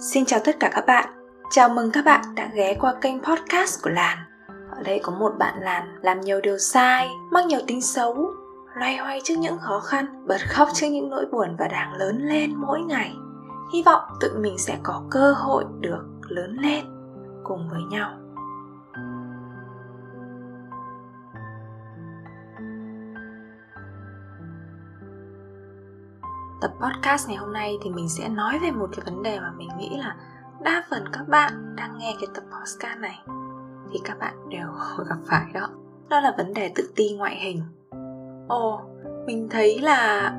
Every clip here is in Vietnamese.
Xin chào tất cả các bạn. Chào mừng các bạn đã ghé qua kênh podcast của Làn. Ở đây có một bạn Làn làm nhiều điều sai, mắc nhiều tính xấu, loay hoay trước những khó khăn, bật khóc trước những nỗi buồn và đang lớn lên mỗi ngày. Hy vọng tự mình sẽ có cơ hội được lớn lên cùng với nhau. Tập podcast ngày hôm nay thì mình sẽ nói về một cái vấn đề mà mình nghĩ là đa phần các bạn đang nghe cái tập podcast này thì các bạn đều gặp phải đó. Đó là vấn đề tự ti ngoại hình. Ồ, mình thấy là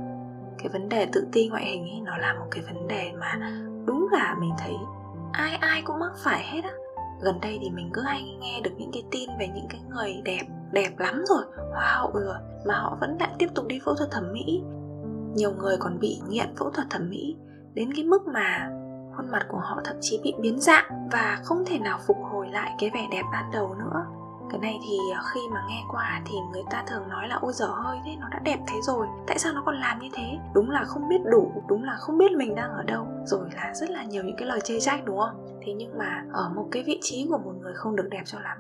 cái vấn đề tự ti ngoại hình ấy nó là một cái vấn đề mà đúng là mình thấy ai ai cũng mắc phải hết á. Gần đây thì mình cứ hay nghe được những cái tin về những cái người đẹp đẹp lắm rồi, hoa hậu rồi, mà họ vẫn lại tiếp tục đi phẫu thuật thẩm mỹ nhiều người còn bị nghiện phẫu thuật thẩm mỹ, đến cái mức mà khuôn mặt của họ thậm chí bị biến dạng và không thể nào phục hồi lại cái vẻ đẹp ban đầu nữa. Cái này thì ờ, khi mà nghe qua thì người ta thường nói là, ôi dở hơi thế nó đã đẹp thế rồi, tại sao nó còn làm như thế? Đúng là không biết đủ, đúng là không biết mình đang ở đâu, rồi là rất là nhiều những cái lời chê trách, đúng không? Thế nhưng mà ở một cái vị trí của một người không được đẹp cho lắm,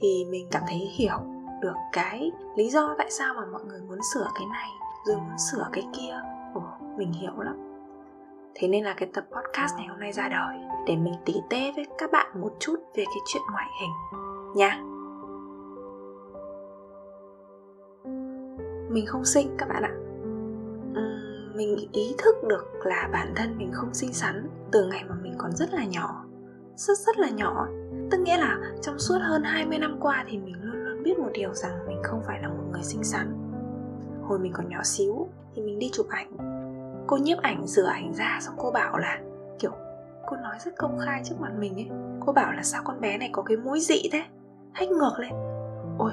thì mình cảm thấy hiểu được cái lý do tại sao mà mọi người muốn sửa cái này rồi muốn sửa cái kia. Ồ mình hiểu lắm. Thế nên là cái tập podcast này hôm nay ra đời để mình tỉ tê với các bạn một chút về cái chuyện ngoại hình nha. Mình không xinh các bạn ạ. Uhm, mình ý thức được là bản thân mình không xinh xắn từ ngày mà mình còn rất là nhỏ. Rất rất là nhỏ. Tức nghĩa là trong suốt hơn 20 năm qua thì mình luôn luôn biết một điều rằng mình không phải là một người xinh xắn hồi mình còn nhỏ xíu thì mình đi chụp ảnh. Cô nhiếp ảnh rửa ảnh ra xong cô bảo là, kiểu, cô nói rất công khai trước mặt mình ấy. Cô bảo là sao con bé này có cái mũi dị thế? Hách ngược lên. Ôi,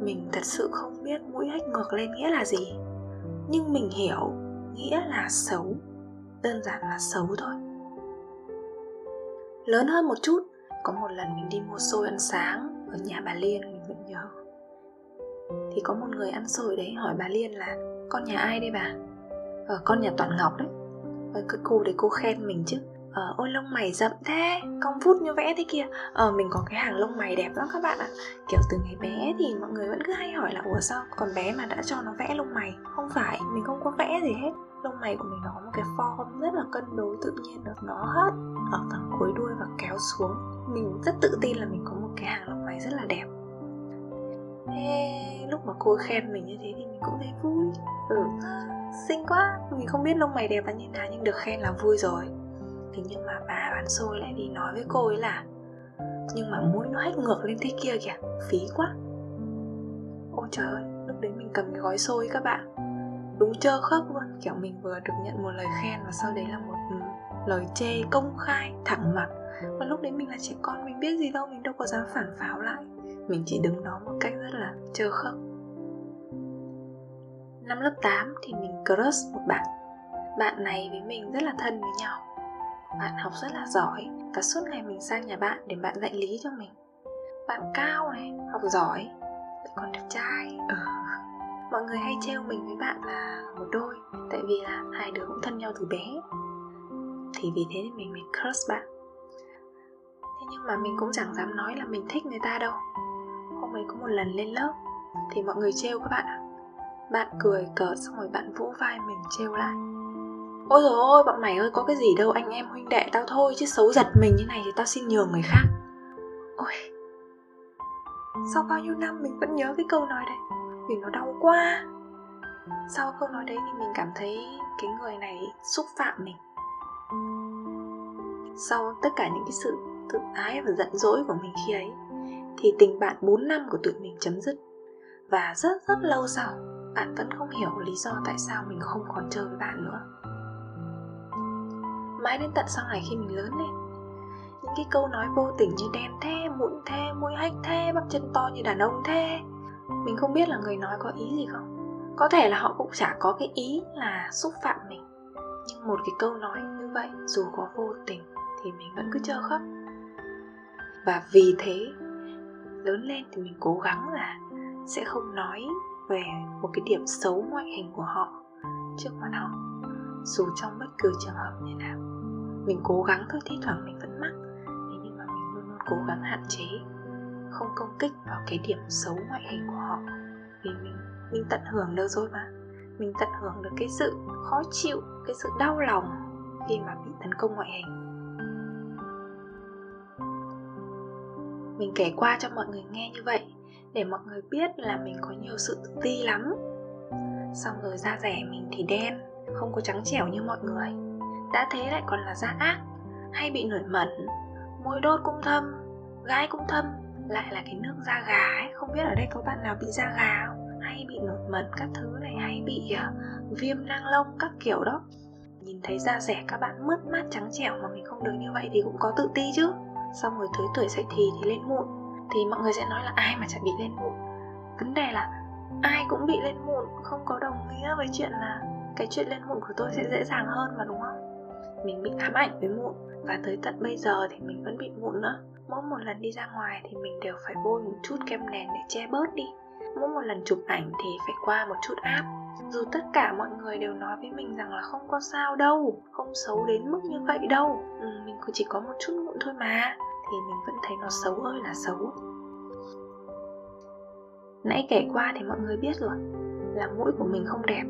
mình thật sự không biết mũi hách ngược lên nghĩa là gì. Nhưng mình hiểu nghĩa là xấu, đơn giản là xấu thôi. Lớn hơn một chút, có một lần mình đi mua xôi ăn sáng ở nhà bà liên, mình vẫn nhớ thì có một người ăn xôi đấy hỏi bà liên là con nhà ai đây bà? Ờ, con nhà toàn ngọc đấy. Và cái cô đấy cô khen mình chứ. Ờ, ôi lông mày rậm thế cong vút như vẽ thế kia. Ờ mình có cái hàng lông mày đẹp lắm các bạn ạ. Kiểu từ ngày bé thì mọi người vẫn cứ hay hỏi là ủa sao còn bé mà đã cho nó vẽ lông mày? Không phải mình không có vẽ gì hết. Lông mày của mình nó có một cái form rất là cân đối tự nhiên được nó hết ở phần cuối đuôi và kéo xuống. Mình rất tự tin là mình có một cái hàng lông mày rất là đẹp thế lúc mà cô khen mình như thế thì mình cũng thấy vui. Ừ. Xinh quá mình không biết lông mày đẹp là như nào nhưng được khen là vui rồi. Thế nhưng mà bà bán xôi lại đi nói với cô ấy là nhưng mà mũi nó hách ngược lên thế kia kìa phí quá. Ôi trời ơi lúc đấy mình cầm cái gói xôi các bạn. Đúng trơ khớp luôn kiểu mình vừa được nhận một lời khen và sau đấy là một lời chê công khai thẳng mặt. Mà lúc đấy mình là trẻ con mình biết gì đâu mình đâu có dám phản pháo lại mình chỉ đứng đó một cách rất là trơ khớp. Năm lớp 8 thì mình crush một bạn. Bạn này với mình rất là thân với nhau. Bạn học rất là giỏi. Và suốt ngày mình sang nhà bạn để bạn dạy lý cho mình. Bạn cao này, học giỏi, lại còn đẹp trai. Ừ. mọi người hay trêu mình với bạn là một đôi, tại vì là hai đứa cũng thân nhau từ bé. Thì vì thế nên mình mới crush bạn. Thế nhưng mà mình cũng chẳng dám nói là mình thích người ta đâu hôm ấy có một lần lên lớp, thì mọi người trêu các bạn ạ. Bạn cười cợt xong rồi bạn vỗ vai mình trêu lại. Ôi rồi ôi, bọn mày ơi, có cái gì đâu, anh em huynh đệ tao thôi, chứ xấu giật mình như này thì tao xin nhường người khác. Ôi. Sau bao nhiêu năm mình vẫn nhớ cái câu nói đấy, vì nó đau quá. Sau câu nói đấy thì mình cảm thấy cái người này xúc phạm mình. Sau tất cả những cái sự tự ái và giận dỗi của mình khi ấy thì tình bạn 4 năm của tụi mình chấm dứt. Và rất rất lâu sau, bạn vẫn không hiểu lý do tại sao mình không còn chơi với bạn nữa. Mãi đến tận sau này khi mình lớn lên, những cái câu nói vô tình như đen thế mụn thế mũi hách thế bắp chân to như đàn ông thế mình không biết là người nói có ý gì không. Có thể là họ cũng chả có cái ý là xúc phạm mình. Nhưng một cái câu nói như vậy dù có vô tình thì mình vẫn cứ trơ khóc. Và vì thế lớn lên thì mình cố gắng là sẽ không nói về một cái điểm xấu ngoại hình của họ trước mặt họ. Dù trong bất cứ trường hợp như nào, mình cố gắng thôi, thi thoảng mình vẫn mắc. Thế nhưng mà mình luôn luôn cố gắng hạn chế, không công kích vào cái điểm xấu ngoại hình của họ. Vì mình mình tận hưởng được rồi mà. Mình tận hưởng được cái sự khó chịu, cái sự đau lòng khi mà bị tấn công ngoại hình. Mình kể qua cho mọi người nghe như vậy để mọi người biết là mình có nhiều sự tự ti lắm. Xong rồi da rẻ mình thì đen không có trắng trẻo như mọi người. Đã thế lại còn là da ác hay bị nổi mẩn môi đốt cũng thâm gái cũng thâm lại là cái nước da gà ấy. Không biết ở đây có bạn nào bị da gà không? Hay bị nổi mẩn các thứ này hay bị uh, viêm nang lông các kiểu đó. Nhìn thấy da rẻ các bạn mướt mát trắng trẻo mà mình không được như vậy thì cũng có tự ti chứ xong rồi tới tuổi dậy thì thì lên mụn thì mọi người sẽ nói là ai mà chả bị lên mụn vấn đề là ai cũng bị lên mụn không có đồng nghĩa với chuyện là cái chuyện lên mụn của tôi sẽ dễ dàng hơn mà, đúng không? Mình bị ám ảnh với mụn và tới tận bây giờ thì mình vẫn bị mụn nữa. Mỗi một lần đi ra ngoài thì mình đều phải bôi một chút kem nền để che bớt đi. Mỗi một lần chụp ảnh thì phải qua một chút áp dù tất cả mọi người đều nói với mình rằng là không có sao đâu không xấu đến mức như vậy đâu. Ừ, mình chỉ có một chút mụn thôi mà. Thì mình vẫn thấy nó xấu ơi là xấu. Nãy kể qua thì mọi người biết rồi là mũi của mình không đẹp.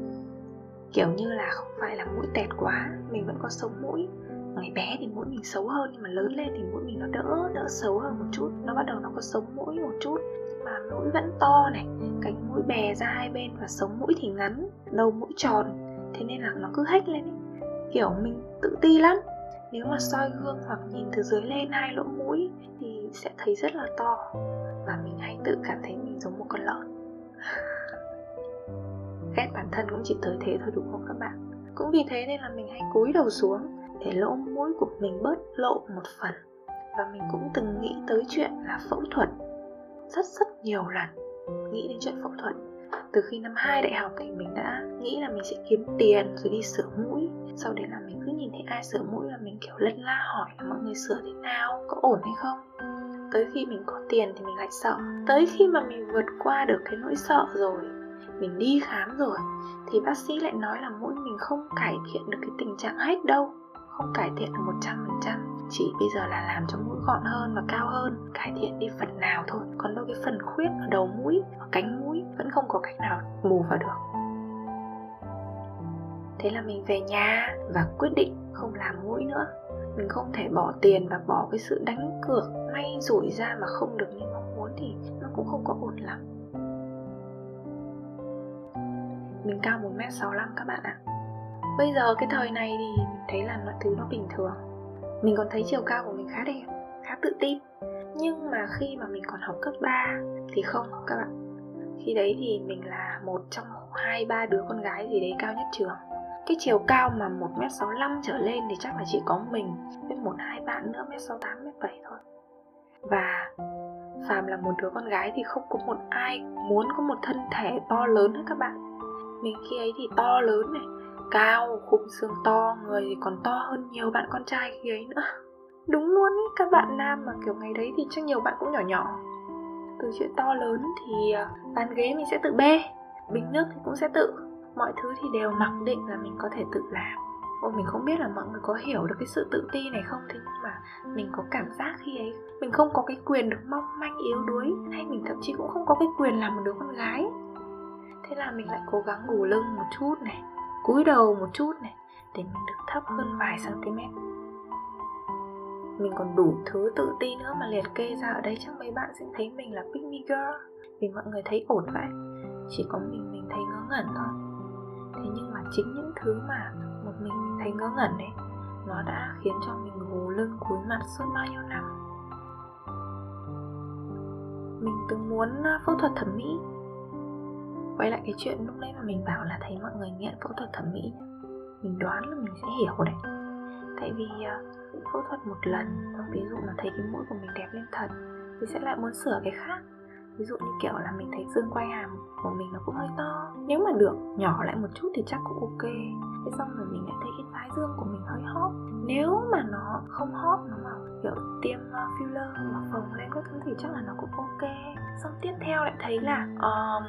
Kiểu như là không phải là mũi tẹt quá mình vẫn có sống mũi. Ngày bé thì mũi mình xấu hơn nhưng mà lớn lên thì mũi mình nó đỡ đỡ xấu hơn một chút. Nó bắt đầu nó có sống mũi một chút mà mũi vẫn to này, cánh mũi bè ra hai bên và sống mũi thì ngắn, đầu mũi tròn. Thế nên là nó cứ hếch lên ấy. kiểu mình tự ti lắm. Nếu mà soi gương hoặc nhìn từ dưới lên hai lỗ mũi thì sẽ thấy rất là to. Và mình hay tự cảm thấy mình giống một con lợn. Ghét bản thân cũng chỉ tới thế thôi đúng không các bạn? Cũng vì thế nên là mình hay cúi đầu xuống để lỗ mũi của mình bớt lộ một phần. Và mình cũng từng nghĩ tới chuyện là phẫu thuật rất rất nhiều lần nghĩ đến chuyện phẫu thuật. Từ khi năm 2 đại học thì mình đã nghĩ là mình sẽ kiếm tiền rồi đi sửa mũi. Sau đấy là mình cứ nhìn thấy ai sửa mũi là mình, kiểu lân la hỏi là mọi người sửa thế nào, có ổn hay không. Tới khi mình có tiền thì mình lại sợ. Tới khi mà mình vượt qua được cái nỗi sợ rồi, mình đi khám rồi, thì bác sĩ lại nói là mũi mình không cải thiện được cái tình trạng hết đâu, không cải thiện được một trăm phần trăm chỉ bây giờ là làm cho mũi gọn hơn và cao hơn, cải thiện đi phần nào thôi. Còn đâu cái phần khuyết ở đầu mũi, ở cánh mũi vẫn không có cách nào bù vào được. Thế là mình về nhà và quyết định không làm mũi nữa. Mình không thể bỏ tiền và bỏ cái sự đánh cược may rủi ra mà không được như mong muốn thì nó cũng không có ổn lắm. Mình cao 1m65 các bạn ạ. Bây giờ cái thời này thì mình thấy là mọi thứ nó bình thường. Mình còn thấy chiều cao của mình khá đẹp, khá tự tin. Nhưng mà khi mà mình còn học cấp 3 thì không các bạn. Khi đấy thì mình là một trong hai ba đứa con gái gì đấy cao nhất trường. Cái chiều cao mà 1m65 trở lên thì chắc là chỉ có mình với một hai bạn nữa mét 68 mét 7 thôi. Và phàm là một đứa con gái thì không có một ai muốn có một thân thể to lớn hết các bạn. Mình khi ấy thì to lớn này cao, khung xương to, người thì còn to hơn nhiều bạn con trai khi ấy nữa. Đúng luôn ý, các bạn nam mà kiểu ngày đấy thì chắc nhiều bạn cũng nhỏ nhỏ. Từ chuyện to lớn thì à, bàn ghế mình sẽ tự bê, bình nước thì cũng sẽ tự. Mọi thứ thì đều mặc định là mình có thể tự làm. Ôi mình không biết là mọi người có hiểu được cái sự tự ti này không, Thế nhưng mà mình có cảm giác khi ấy, Mình không có cái quyền được mong manh yếu đuối, Hay mình thậm chí cũng không có cái quyền làm một đứa con gái. Thế là mình lại cố gắng gù lưng một chút này cúi đầu một chút này, để mình được thấp hơn vài cm. Mình còn đủ thứ tự ti nữa mà liệt kê ra ở đây chắc mấy bạn sẽ thấy mình là pick me girl, vì mọi người thấy ổn vậy. Chỉ có mình mình thấy ngớ ngẩn thôi. Thế nhưng mà chính những thứ mà một mình mình thấy ngớ ngẩn đấy nó đã khiến cho mình gù lưng cúi mặt suốt bao nhiêu năm. Mình từng muốn phẫu thuật thẩm mỹ quay lại cái chuyện lúc nãy mà mình bảo là thấy mọi người nghiện phẫu thuật thẩm mỹ. Mình đoán là mình sẽ hiểu đấy tại vì uh, phẫu thuật một lần ví dụ mà thấy cái mũi của mình đẹp lên thật thì sẽ lại muốn sửa cái khác. Ví dụ như kiểu là mình thấy xương quay hàm của mình nó cũng hơi to. Nếu mà được nhỏ lại một chút thì chắc cũng ok. Thế xong rồi mình lại thấy cái thái dương của mình hơi hóp. Nếu mà nó không hóp nó mà kiểu tiêm ờ, filler mà phồng lên các thứ thì chắc là nó cũng ok. Xong tiếp theo lại thấy là um,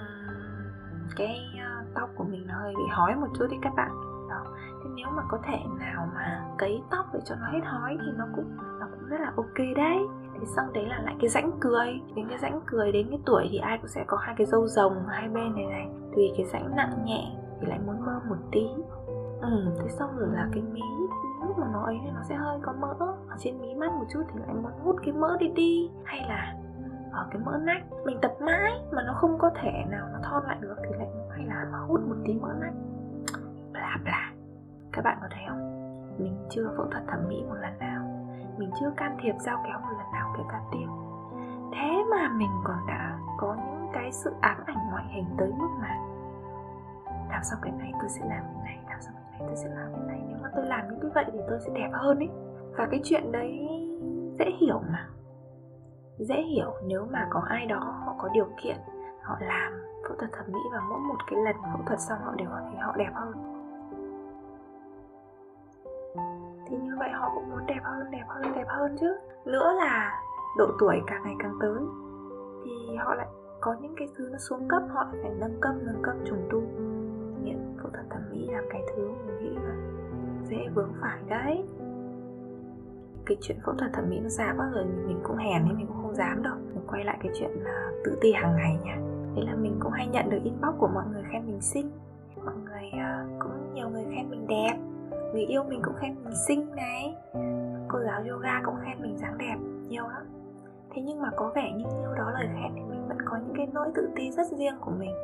cái ờ, tóc của mình nó hơi bị hói một chút đi các bạn. Đó. Thế nếu mà có thể nào mà cấy tóc để cho nó hết hói thì nó cũng nó cũng rất là ok đấy. Thì xong đấy là lại cái rãnh cười. Đến cái rãnh cười đến cái tuổi thì ai cũng sẽ có hai cái râu rồng hai bên này này. Tùy cái rãnh nặng nhẹ thì lại muốn bơm một tí. Ừ thế xong rồi là cái mí lúc mà nó ấy nó sẽ hơi có mỡ. Ở trên mí mắt một chút thì lại muốn hút cái mỡ đi đi. Hay là ở cái mỡ nách. Mình tập mãi mà nó không có thể nào nó thon lại được thì lại hay là mà hút một tí mỡ nách. Bla bla. Các bạn có thấy không? Mình chưa phẫu thuật thẩm mỹ một lần nào. Mình chưa can thiệp dao kéo một lần nào kể cả tiêm thế mà mình còn đã có những cái sự ám ảnh ngoại hình tới mức mà làm xong cái này tôi sẽ làm cái này, làm xong cái này tôi sẽ làm cái này. Nếu mà tôi làm như vậy thì tôi sẽ đẹp hơn ấy. Và cái chuyện đấy dễ hiểu mà dễ hiểu nếu mà có ai đó họ có điều kiện, họ làm phẫu thuật thẩm mỹ và mỗi một cái lần phẫu thuật xong họ đều thấy họ đẹp hơn. Thì như vậy họ cũng muốn đẹp hơn đẹp hơn đẹp hơn chứ. Nữa là độ tuổi càng ngày càng tới thì họ lại có những cái thứ nó xuống cấp, họ lại phải nâng cấp nâng cấp trùng tu. Hiện phẫu thuật thẩm mỹ là cái thứ mình nghĩ là dễ vướng phải đấy. Cái chuyện phẫu thuật thẩm mỹ nó xa quá rồi, mình cũng hèn nên mình cũng không dám đâu. Mình quay lại cái chuyện là tự ti hàng ngày nha. Thế là mình cũng hay nhận được inbox của mọi người khen mình xinh. Mọi người uh, cũng nhiều người khen mình đẹp. Người yêu mình cũng khen mình xinh này. Cô giáo yoga cũng khen mình dáng đẹp nhiều lắm. Thế nhưng mà có vẻ như nhiêu đó lời khen thì mình vẫn có những cái nỗi tự ti rất riêng của mình.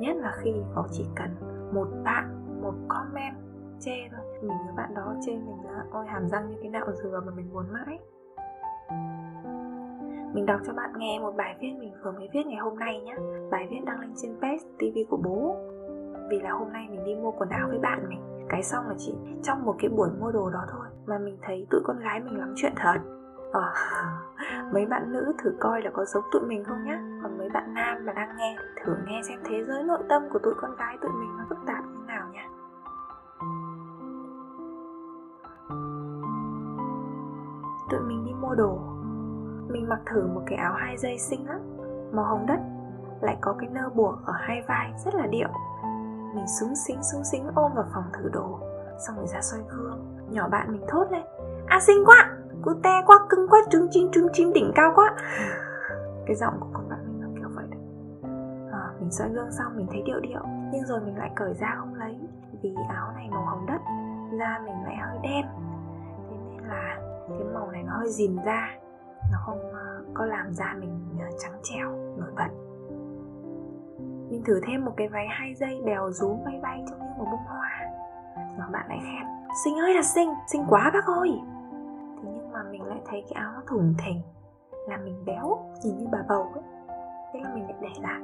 Nhất là khi có chỉ cần một bạn một comment chê thôi. Mình nhớ bạn đó chê mình là ôi hàm răng như cái nạo dừa mà mình muốn mãi mình đọc cho bạn nghe một bài viết mình vừa mới viết ngày hôm nay nhé bài viết đăng lên trên page tv của bố. Vì là hôm nay mình đi mua quần áo với bạn mình cái xong là chỉ trong một cái buổi mua đồ đó thôi mà mình thấy tụi con gái mình lắm chuyện thật. Ờ, mấy bạn nữ thử coi là có giống tụi mình không nhá? Còn mấy bạn nam mà đang nghe thì thử nghe xem thế giới nội tâm của tụi con gái tụi mình nó phức tạp như nào nha tụi mình đi mua đồ mình mặc thử một cái áo hai dây xinh lắm màu hồng đất lại có cái nơ buộc ở hai vai rất là điệu. Mình súng xính súng xính ôm vào phòng thử đồ xong rồi ra soi gương. Nhỏ bạn mình thốt lên à xinh quá cute quá cưng quá trứng chim trứng chim đỉnh cao quá. Cái giọng của con bạn mình nó kiểu vậy đấy. À, mình soi gương xong mình thấy điệu điệu nhưng rồi mình lại cởi ra không lấy vì áo này màu hồng đất da mình lại hơi đen. Thế nên là cái màu này nó hơi dìm da không có làm da mình ờ, trắng trẻo, nổi bật. Mình thử thêm một cái váy hai dây bèo rú bay bay trông như một bông hoa. Nhỏ bạn lại khen, xinh ơi, là xinh xinh quá bác ơi. Thế nhưng mà mình lại thấy cái áo nó thủng thình làm mình béo, nhìn như bà bầu ấy. Thế là mình lại để lại.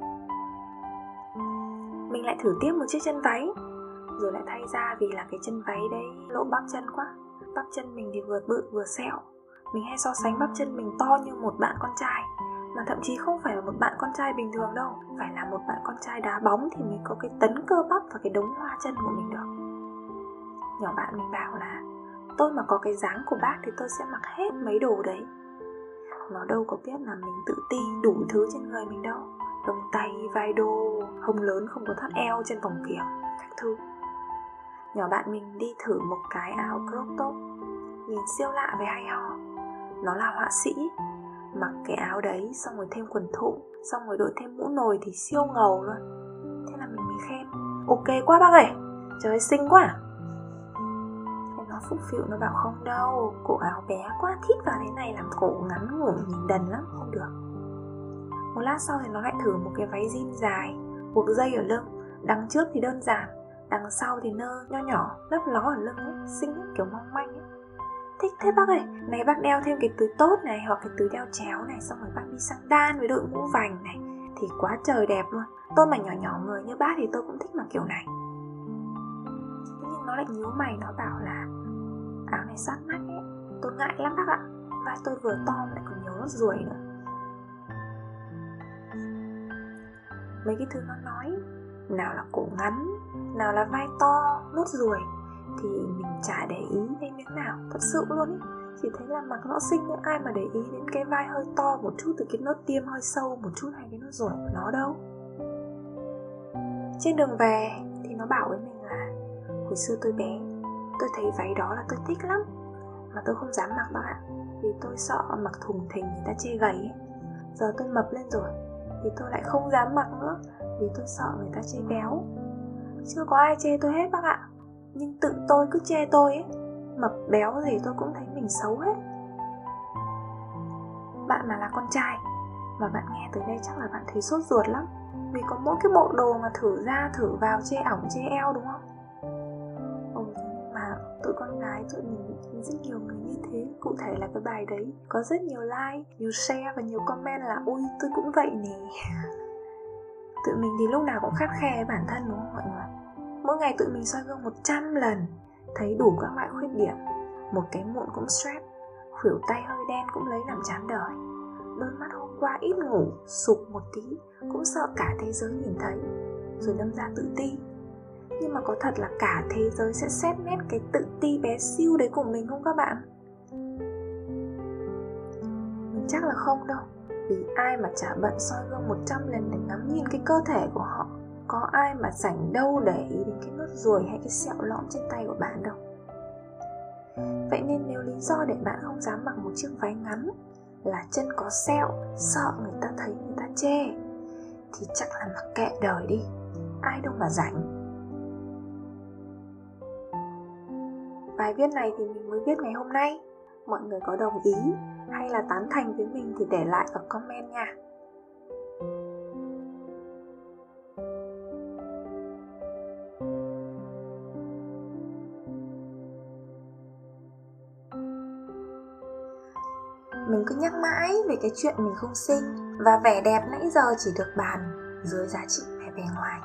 Mình lại thử tiếp một chiếc chân váy, rồi lại thay ra vì là cái chân váy đấy lộ bắp chân quá. Bắp chân mình thì vừa bự, vừa sẹo mình hay so sánh bắp chân mình to như một bạn con trai, mà thậm chí không phải là một bạn con trai bình thường đâu, phải là một bạn con trai đá bóng thì mới có cái tấn cơ bắp và cái đống hoa chân của mình được. Nhỏ bạn mình bảo là, tôi mà có cái dáng của bác thì tôi sẽ mặc hết mấy đồ đấy. Nó đâu có biết là mình tự ti đủ thứ trên người mình đâu đồng tay, vai đô, hông lớn không có thắt eo trên vòng kiềng các thứ. Nhỏ bạn mình đi thử một cái áo crop top, nhìn siêu lạ về hay ho nó là họa sĩ. Mặc cái áo đấy xong rồi thêm quần thụ xong rồi đội thêm mũ nồi thì siêu ngầu luôn. Thế là mình mới khen. Ok quá bác ơi trời ơi xinh quá. Thế nó phúc phịu nó bảo không đâu cổ áo bé quá thít vào thế này làm cổ ngắn ngủn nhìn đần lắm không được. Một lát sau thì nó lại thử một cái váy jean dài buộc dây ở lưng đằng trước thì đơn giản đằng sau thì nơ nho nhỏ lấp ló ở lưng ấy, xinh ấy, kiểu mong manh ấy thích thế bác ơi này bác đeo thêm cái túi tốt này hoặc cái túi đeo chéo này, xong rồi bác đi sang đan với đội mũ vành này. Thì quá trời đẹp luôn. Tôi mà nhỏ nhỏ người như bác thì tôi cũng thích mặc kiểu này. Nhưng nó lại nhíu mày, nó bảo là, áo này sát mắt ấy, tôi ngại lắm bác ạ. Vai tôi vừa to lại còn nhớ nốt ruồi nữa. Mấy cái thứ nó nói, nào là cổ ngắn, nào là vai to, nốt ruồi thì mình chả để ý đến miếng nào, thật sự luôn ý. Chỉ thấy là mặc nó xinh, nhưng ai mà để ý đến cái vai hơi to một chút, từ cái nốt tiêm hơi sâu một chút hay cái nốt ruồi của nó đâu. Trên đường về thì nó bảo với mình là, hồi xưa tôi bé, tôi thấy váy đó là tôi thích lắm, mà tôi không dám mặc bác ạ. Vì tôi sợ mặc thùng thình người ta chê gầy ấy. giờ tôi mập lên rồi, thì tôi lại không dám mặc nữa, vì tôi sợ người ta chê béo. Chưa có ai chê tôi hết bác ạ nhưng tự tôi cứ chê tôi ấy, mập béo gì tôi cũng thấy mình xấu hết. Bạn mà là con trai và bạn nghe tới đây chắc là bạn thấy sốt ruột lắm. Vì có mỗi cái bộ đồ mà thử ra, thử vào, chê ỏng chê eo đúng không? Ồ nhưng mà tụi con gái tụi mình rất nhiều người như thế. Cụ thể là cái bài đấy có rất nhiều like, nhiều share và nhiều comment là, ui, tôi cũng vậy nè. Tụi mình thì lúc nào cũng khắt khe với bản thân đúng không mọi người mỗi ngày tụi mình soi gương 100 lần, thấy đủ các loại khuyết điểm. Một cái mụn cũng stress, khuỷu tay hơi đen cũng lấy làm chán đời. Đôi mắt hôm qua ít ngủ, sụp một tí, cũng sợ cả thế giới nhìn thấy, rồi đâm ra tự ti. Nhưng mà có thật là cả thế giới sẽ xét nét cái tự ti bé siêu đấy của mình không các bạn? Mình chắc là không đâu, vì ai mà chả bận soi gương 100 lần để ngắm nhìn cái cơ thể của họ? Có ai mà rảnh đâu để ý đến cái nốt ruồi hay cái sẹo lõm trên tay của bạn đâu. Vậy nên nếu lý do để bạn không dám mặc một chiếc váy ngắn là chân có sẹo, sợ người ta thấy người ta chê, thì chắc là mặc kệ đời đi, ai đâu mà rảnh. Bài viết này thì mình mới viết ngày hôm nay. Mọi người có đồng ý hay là tán thành với mình thì để lại ở comment nha. Mình cứ nhắc mãi về cái chuyện mình không xinh. Và vẻ đẹp nãy giờ chỉ được bàn dưới giá trị vẻ bề ngoài.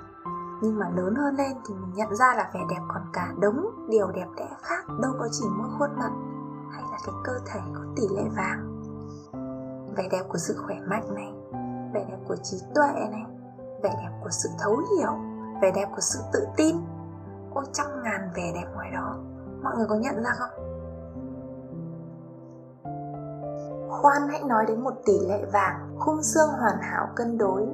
Nhưng mà lớn hơn lên thì mình nhận ra là vẻ đẹp còn cả đống điều đẹp đẽ khác đâu có chỉ mỗi khuôn mặt hay là cái cơ thể có tỷ lệ vàng. Vẻ đẹp của sự khỏe mạnh này, vẻ đẹp của trí tuệ này, vẻ đẹp của sự thấu hiểu, vẻ đẹp của sự tự tin. Ôi, trăm ngàn vẻ đẹp ngoài đó. Mọi người có nhận ra không? Khoan hãy nói đến một tỷ lệ vàng, khung xương hoàn hảo cân đối.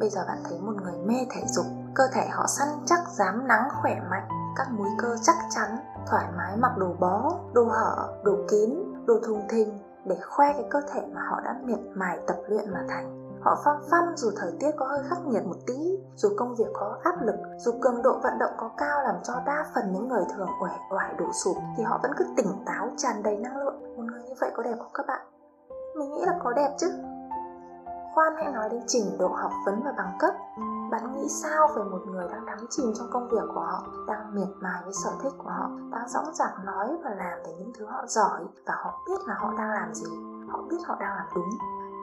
Bây giờ bạn thấy một người mê thể dục, cơ thể họ săn chắc dám nắng khỏe mạnh, các múi cơ chắc chắn, thoải mái mặc đồ bó, đồ hở, đồ kín, đồ thùng thình để khoe cái cơ thể mà họ đã miệt mài tập luyện mà thành. Họ phăm phăm dù thời tiết có hơi khắc nghiệt một tí, dù công việc có áp lực, dù cường độ vận động có cao làm cho đa phần những người thường uể oải đổ sụp, thì họ vẫn cứ tỉnh táo, tràn đầy năng lượng. Một người như vậy có đẹp không các bạn? Mình nghĩ là có đẹp chứ. Khoan hãy nói đến trình độ học vấn và bằng cấp. Bạn nghĩ sao về một người đang đắm chìm trong công việc của họ, đang miệt mài với sở thích của họ, đang dõng dạc nói và làm về những thứ họ giỏi và họ biết là họ đang làm gì, họ biết họ đang làm đúng?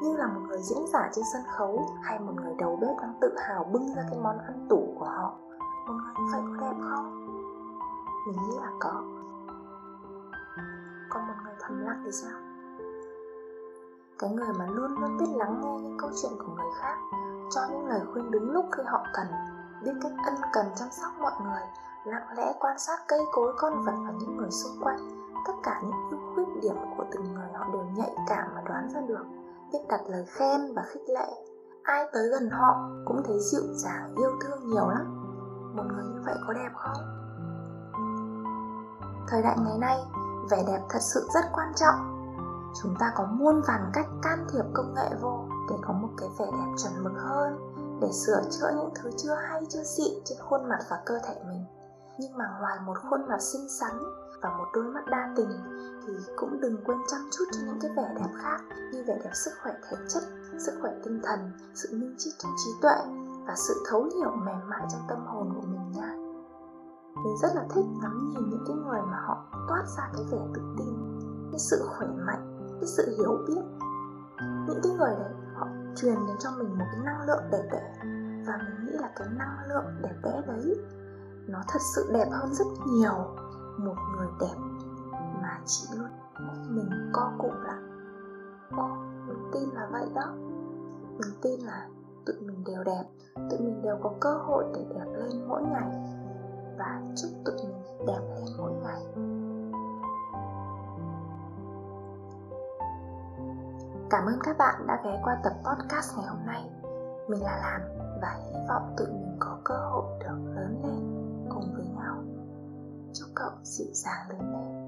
Như là một người diễn giả trên sân khấu hay một người đầu bếp đang tự hào bưng ra cái món ăn tủ của họ, một người như vậy có đẹp không? Mình nghĩ là có. Còn một người thầm lặng thì sao? Cái người mà luôn luôn biết lắng nghe những câu chuyện của người khác, cho những lời khuyên đúng lúc khi họ cần, biết cách ân cần chăm sóc mọi người, lặng lẽ quan sát cây cối, con vật và những người xung quanh. Tất cả những ưu khuyết điểm của từng người họ đều nhạy cảm và đoán ra được, biết đặt lời khen và khích lệ. Ai tới gần họ cũng thấy dịu dàng, yêu thương nhiều lắm. Một người như vậy có đẹp không? Thời đại ngày nay, vẻ đẹp thật sự rất quan trọng chúng ta có muôn vàn cách can thiệp công nghệ vô để có một cái vẻ đẹp chuẩn mực hơn, để sửa chữa những thứ chưa hay, chưa xịn trên khuôn mặt và cơ thể mình. Nhưng mà ngoài một khuôn mặt xinh xắn và một đôi mắt đa tình, thì cũng đừng quên chăm chút cho những cái vẻ đẹp khác như vẻ đẹp sức khỏe thể chất, sức khỏe tinh thần, sự minh triết trong trí tuệ và sự thấu hiểu mềm mại trong tâm hồn của mình nha. Mình rất là thích ngắm nhìn những cái người mà họ toát ra cái vẻ tự tin, cái sự khỏe mạnh cái sự hiểu biết. Những cái người đấy, họ truyền đến cho mình một cái năng lượng đẹp đẽ. Và mình nghĩ là cái năng lượng đẹp đẽ đấy, nó thật sự đẹp hơn rất nhiều một người đẹp mà chỉ luôn. Mình co cụm lại. Ô mình tin là vậy đó. Mình tin là tụi mình đều đẹp. Tụi mình đều có cơ hội để đẹp lên mỗi ngày. Và chúc tụi mình đẹp lên mỗi ngày. Cảm ơn các bạn đã ghé qua tập podcast ngày hôm nay. Mình là Làm và hy vọng tụi mình có cơ hội được lớn lên cùng với nhau. Chúc cậu dịu dàng lớn lên